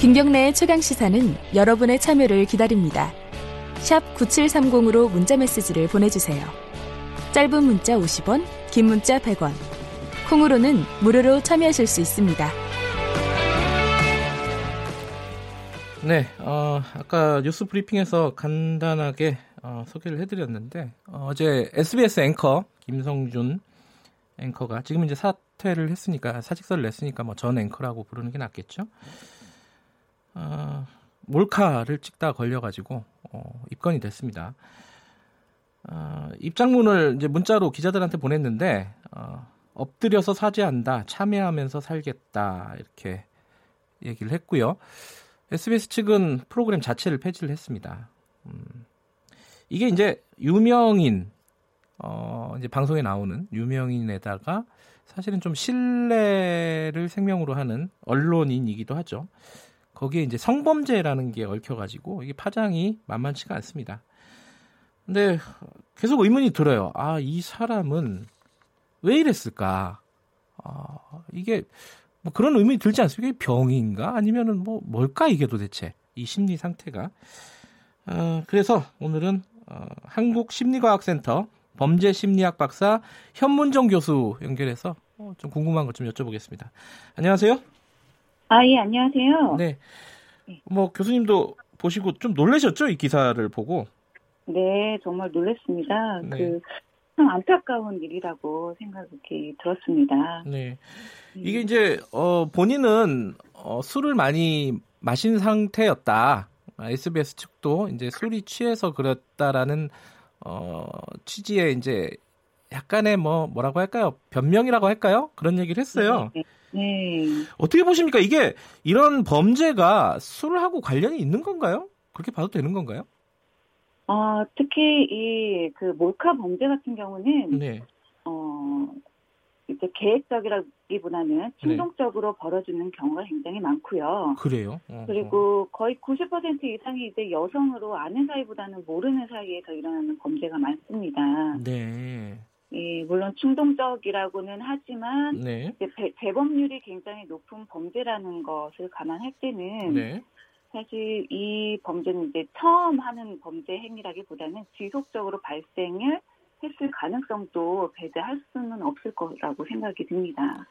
김경래의 최강 시사는 여러분의 참여를 기다립니다. 샵 9730으로 문자 메시지를 보내주세요. 짧은 문자 50원, 긴 문자 100원. 콩으로는 무료로 참여하실 수 있습니다. 네, 어, 아까 뉴스 브리핑에서 간단하게 어, 소개를 해드렸는데 어, 제 SBS 앵커 김성준 앵커가 지금 이제 사퇴를 했으니까 사직서를 냈으니까 뭐 전 앵커라고 부르는 게 낫겠죠. 어, 몰카를 찍다 걸려가지고 어, 입건이 됐습니다. 어, 입장문을 이제 문자로 기자들한테 보냈는데 어, 엎드려서 사죄한다, 참여하면서 살겠다 이렇게 얘기를 했고요. SBS 측은 프로그램 자체를 폐지를 했습니다. 음, 이게 이제 유명인 어, 이제 방송에 나오는 유명인에다가 사실은 좀 신뢰를 생명으로 하는 언론인이기도 하죠. 거기에 이제 성범죄라는 게 얽혀가지고 이게 파장이 만만치가 않습니다. 근데 계속 의문이 들어요. 아, 이 사람은 왜 이랬을까? 아, 이게 뭐 그런 의문이 들지 않습니까? 병인가? 아니면은 뭐 뭘까 이게 도대체 이 심리 상태가? 아, 그래서 오늘은 어, 한국심리과학센터 범죄심리학 박사 현문정 교수 연결해서 어, 좀 궁금한 것 좀 여쭤보겠습니다. 안녕하세요. 아, 예, 안녕하세요. 네. 뭐 교수님도 보시고 좀 놀라셨죠? 이 기사를 보고. 네, 정말 놀랐습니다. 네. 그, 참 안타까운 일이라고 생각이 들었습니다. 네. 이게 이제 어 본인은 어 술을 많이 마신 상태였다. SBS 측도 이제 술이 취해서 그랬다라는 어 취지의 이제 약간의 뭐 뭐라고 할까요? 변명이라고 할까요? 그런 얘기를 했어요. 네. 네. 어떻게 보십니까? 이게 이런 범죄가 술하고 관련이 있는 건가요? 그렇게 봐도 되는 건가요? 어, 특히 이 그 몰카 범죄 같은 경우는 네. 어 이제 계획적이라기보다는 충동적으로 벌어지는 경우가 굉장히 많고요. 그래요. 어, 그리고 거의 90% 이상이 이제 여성으로 아는 사이보다는 모르는 사이에서 일어나는 범죄가 많습니다. 어. 네. 예, 물론 충동적이라고는 하지만 네. 배- 재범률이 굉장히 높은 범죄라는 것을 감안할 때는 네. 사실 이 범죄는 이제 처음 하는 범죄 행위라기보다는 지속적으로 발생을 했을 가능성도 배제할 수는 없을 거라고 생각이 듭니다.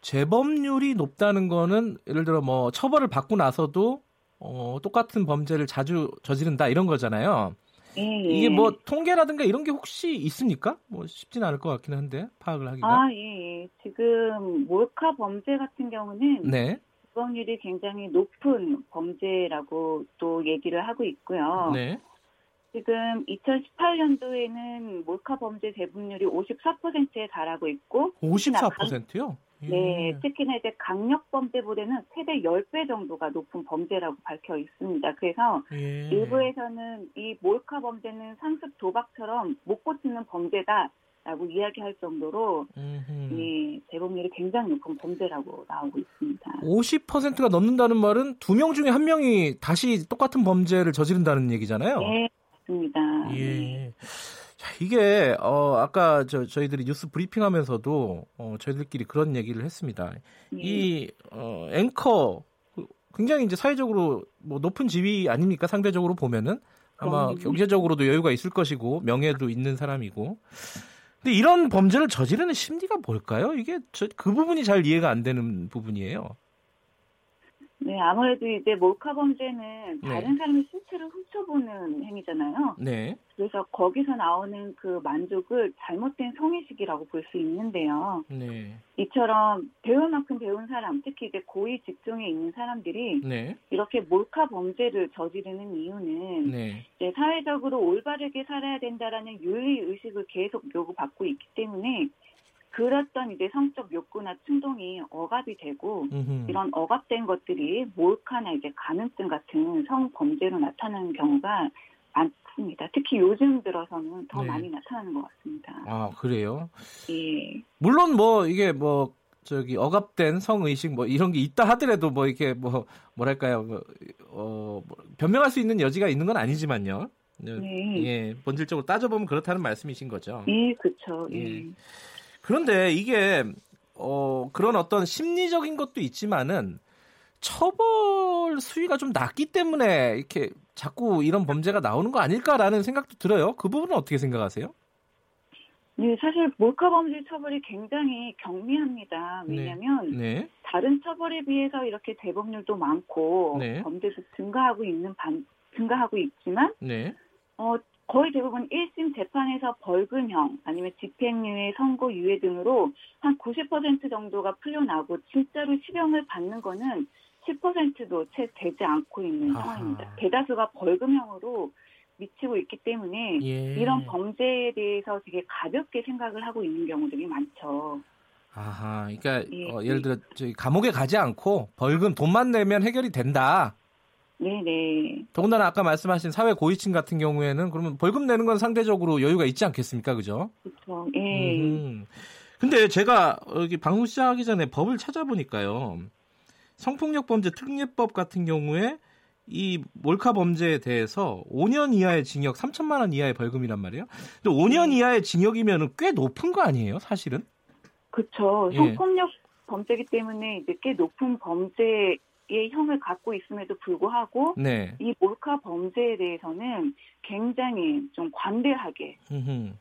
재범률이 높다는 거는 예를 들어 뭐 처벌을 받고 나서도 어, 똑같은 범죄를 자주 저지른다 이런 거잖아요. 예, 예. 이게 뭐 통계라든가 이런 게 혹시 있습니까? 뭐 쉽지는 않을 것 같긴 한데 파악을 하기가. 아, 예, 예. 지금 몰카 범죄 같은 경우는 네. 재범률이 굉장히 높은 범죄라고 또 얘기를 하고 있고요. 네. 지금 2018년도에는 몰카 범죄 재범률이 54%에 달하고 있고 54%요? 예. 네, 특히나 이제 강력 범죄보다는 최대 10배 정도가 높은 범죄라고 밝혀 있습니다. 그래서 예. 일부에서는 이 몰카 범죄는 상습 도박처럼 못 고치는 범죄다 라고 이야기할 정도로 음흠. 이 재범률이 굉장히 높은 범죄라고 나오고 있습니다. 50%가 넘는다는 말은 두 명 중에 한 명이 다시 똑같은 범죄를 저지른다는 얘기잖아요. 네, 맞습니다. 예. 자, 이게 어 아까 저 저희들이 뉴스 브리핑하면서도 어 저희들끼리 그런 얘기를 했습니다. 네. 이 어, 앵커 그 굉장히 이제 사회적으로 뭐 높은 지위 아닙니까 상대적으로 보면은 아마 그럼요. 경제적으로도 여유가 있을 것이고 명예도 있는 사람이고. 근데 이런 범죄를 저지르는 심리가 뭘까요? 이게 저, 그 부분이 잘 이해가 안 되는 부분이에요. 네, 아무래도 이제 몰카 범죄는 네. 다른 사람의 신체를 훔쳐보는 행위잖아요. 네. 그래서 거기서 나오는 그 만족을 잘못된 성의식이라고 볼 수 있는데요. 네. 이처럼 배울 만큼 배운 사람, 특히 이제 고위 직종에 있는 사람들이 네. 이렇게 몰카 범죄를 저지르는 이유는 네. 이제 사회적으로 올바르게 살아야 된다라는 윤리 의식을 계속 요구받고 있기 때문에 그랬던 이제 성적 욕구나 충동이 억압이 되고 음흠. 이런 억압된 것들이 몰카나 이제 가능증 같은 성범죄로 나타나는 경우가 많습니다. 특히 요즘 들어서는 더 네. 많이 나타나는 것 같습니다. 아, 그래요? 예. 물론 뭐 이게 뭐 저기 억압된 성의식 뭐 이런 게 있다 하더라도 뭐 이렇게 뭐 뭐랄까요 뭐, 어뭐 변명할 수 있는 여지가 있는 건 아니지만요. 네. 예, 본질적으로 따져보면 그렇다는 말씀이신 거죠. 예, 그쵸. 예. 예. 그런데 이게 어 그런 어떤 심리적인 것도 있지만은 처벌 수위가 좀 낮기 때문에 이렇게 자꾸 이런 범죄가 나오는 거 아닐까라는 생각도 들어요. 그 부분은 어떻게 생각하세요? 네, 사실 몰카 범죄 처벌이 굉장히 경미합니다. 왜냐하면 네. 네. 다른 처벌에 비해서 이렇게 재범률도 많고 네. 범죄도 증가하고 있는 반, 증가하고 있지만 네. 어, 거의 대부분 1심 재판에서 벌금형 아니면 집행유예, 선고 유예 등으로 한 90% 정도가 풀려나고 진짜로 실형을 받는 거는 10%도 채 되지 않고 있는 아하. 상황입니다. 대다수가 벌금형으로 미치고 있기 때문에 예. 이런 범죄에 대해서 되게 가볍게 생각을 하고 있는 경우들이 많죠. 아하, 그러니까 예. 어, 예를 들어 저기 감옥에 가지 않고 벌금 돈만 내면 해결이 된다. 네네. 더군다나 아까 말씀하신 사회 고위층 같은 경우에는 그러면 벌금 내는 건 상대적으로 여유가 있지 않겠습니까, 그죠? 그렇죠. 예. 음. 근데 제가 여기 방송 시작하기 전에 법을 찾아보니까요. 성폭력 범죄 특례법 같은 경우에 이 몰카 범죄에 대해서 5년 이하의 징역, 3천만 원 이하의 벌금이란 말이에요. 근데 5년 네. 이하의 징역이면 꽤 높은 거 아니에요, 사실은? 그렇죠. 예. 성폭력 범죄이기 때문에 이제 꽤 높은 범죄 의 형을 갖고 있음에도 불구하고 네. 이 몰카 범죄에 대해서는 굉장히 좀 관대하게.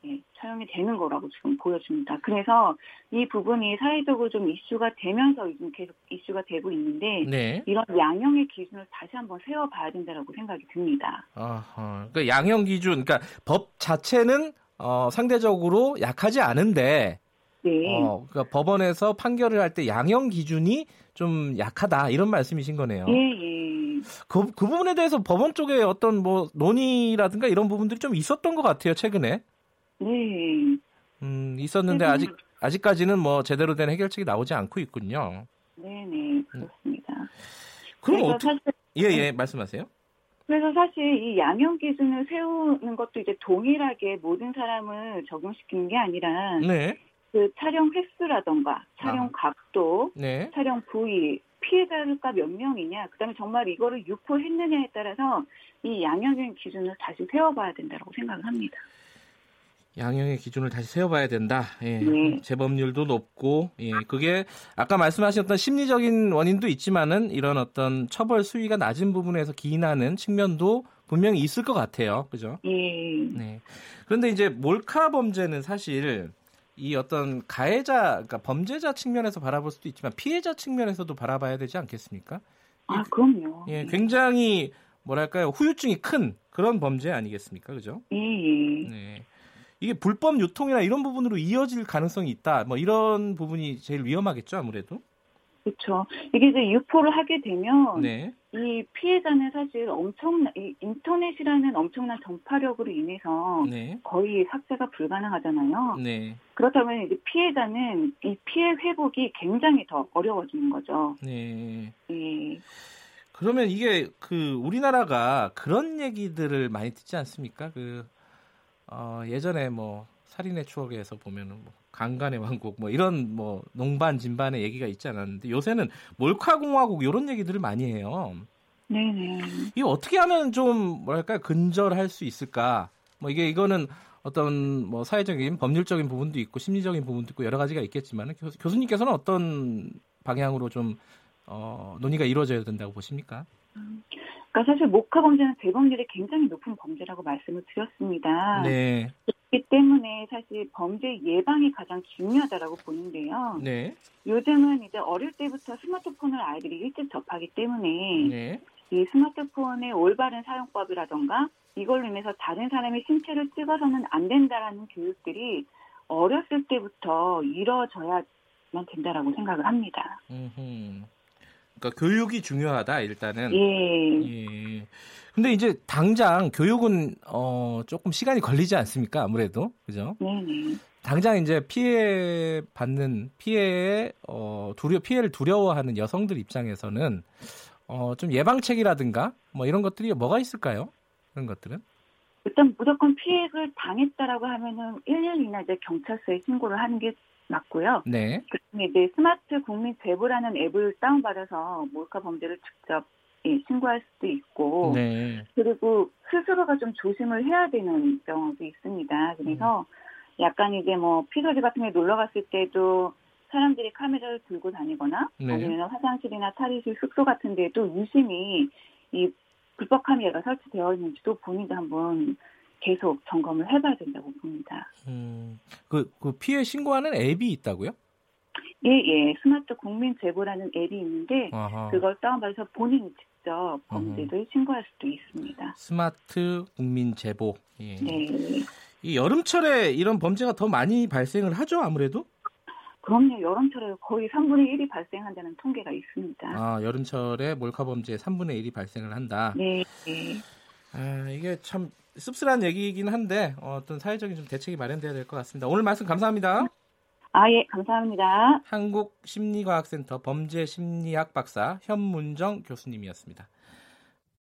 예, 처형이 되는 거라고 지금 보여집니다. 그래서 이 부분이 사회적으로 좀 이슈가 되면서 요즘 계속 이슈가 되고 있는데 네. 이런 양형의 기준을 다시 한번 세워봐야 된다고 생각이 듭니다. 아하. 그러니까 양형 기준, 그러니까 법 자체는 어, 상대적으로 약하지 않은데 네. 어, 그러니까 법원에서 판결을 할 때 양형 기준이 좀 약하다 이런 말씀이신 거네요. 예, 예. 그, 그 부분에 대해서 법원 쪽에 어떤 뭐 논의라든가 이런 부분들이 좀 있었던 것 같아요 최근에. 네. 음, 있었는데 최근에- 아직 아직까지는 뭐 제대로 된 해결책이 나오지 않고 있군요. 네네. 그렇습니다. 그럼 어떻게? 예예 말씀하세요. 그래서 사실 이 양형 기준을 세우는 것도 이제 동일하게 모든 사람을 적용시키는 게 아니라 네, 그 촬영 횟수라던가 촬영 아. 각도, 네, 촬영 부위, 피해자가 몇 명이냐, 그다음에 정말 이거를 유포했느냐에 따라서 이 양형의 기준을 다시 세워봐야 된다고 생각을 합니다. 양형의 기준을 다시 세워봐야 된다. 예, 네. 재범률도 높고, 예, 그게 아까 말씀하셨던 심리적인 원인도 있지만은 이런 어떤 처벌 수위가 낮은 부분에서 기인하는 측면도 분명히 있을 것 같아요. 그죠? 예, 네. 그런데 이제 몰카 범죄는 사실 이 어떤 가해자, 그러니까 범죄자 측면에서 바라볼 수도 있지만 피해자 측면에서도 바라봐야 되지 않겠습니까? 아 그럼요. 예, 굉장히 뭐랄까요 후유증이 큰 그런 범죄 아니겠습니까, 그죠? 예, 예. 네. 이게 불법 유통이나 이런 부분으로 이어질 가능성이 있다. 뭐 이런 부분이 제일 위험하겠죠, 아무래도. 그렇죠. 이게 이제 유포를 하게 되면 네. 이 피해자는 사실 엄청난 이 인터넷이라는 엄청난 전파력으로 인해서 네. 거의 삭제가 불가능하잖아요. 네. 그렇다면 이제 피해자는 이 피해 회복이 굉장히 더 어려워지는 거죠. 네. 예. 그러면 이게 그 우리나라가 그런 얘기들을 많이 듣지 않습니까? 그 어, 예전에 뭐 살인의 추억에서 보면은 뭐 강간의 왕국 뭐 이런 뭐 농반 진반의 얘기가 있지 않았는데 요새는 몰카 공화국 이런 얘기들을 많이 해요. 네네. 이거 어떻게 하면 좀 뭐랄까 근절할 수 있을까? 뭐 이게 이거는 어떤 뭐 사회적인 법률적인 부분도 있고 심리적인 부분도 있고 여러 가지가 있겠지만 교, 교수님께서는 어떤 방향으로 좀 어, 논의가 이루어져야 된다고 보십니까? 그러니까 사실 목화 범죄는 재범률이 굉장히 높은 범죄라고 말씀을 드렸습니다. 네, 그렇기 때문에 사실 범죄 예방이 가장 중요하다라고 보는데요. 네, 요즘은 이제 어릴 때부터 스마트폰을 아이들이 일찍 접하기 때문에 네, 이 스마트폰의 올바른 사용법이라던가 이걸로 인해서 다른 사람의 신체를 찍어서는 안 된다라는 교육들이 어렸을 때부터 이루어져야만 된다라고 생각을 합니다. 음흠. 그러니까 교육이 중요하다 일단은. 예. 예. 근데 이제 당장 교육은 어 조금 시간이 걸리지 않습니까? 아무래도 그죠? 네네. 당장 이제 피해 받는 피해에 어 두려 피해를 두려워하는 여성들 입장에서는 어좀 예방책이라든가 뭐 이런 것들이 뭐가 있을까요? 그런 것들은? 일단 무조건 피해를 당했다라고 하면은 112나 이제 경찰서에 신고를 하는 게 맞고요. 네. 그다음에 이제 스마트 국민 제보라는 앱을 다운받아서 몰카 범죄를 직접 예, 신고할 수도 있고 네. 그리고 스스로가 좀 조심을 해야 되는 경우도 있습니다. 그래서 약간 이제 뭐 피서지 같은 데 놀러 갔을 때도 사람들이 카메라를 들고 다니거나 네. 아니면 화장실이나 탈의실 숙소 같은 데도 유심히 이 불법 카메라가 설치되어 있는지도 본인도 한번 계속 점검을 해봐야 된다고 봅니다. 음, 그, 그 피해 신고하는 앱이 있다고요? 예, 예. 스마트 국민 제보라는 앱이 있는데 아하. 그걸 다운받아서 본인이 직접 범죄를 신고할 수도 있습니다. 스마트 국민 제보. 예. 네. 이 여름철에 이런 범죄가 더 많이 발생을 하죠, 아무래도? 그럼요. 여름철에 거의 3분의 1이 발생한다는 통계가 있습니다. 아, 여름철에 몰카 범죄 3분의 1이 발생을 한다. 네. 네. 아, 이게 참 씁쓸한 얘기이긴 한데 어, 어떤 사회적인 좀 대책이 마련돼야 될 것 같습니다. 오늘 말씀 감사합니다. 아, 예. 감사합니다. 한국심리과학센터 범죄심리학 박사 현문정 교수님이었습니다.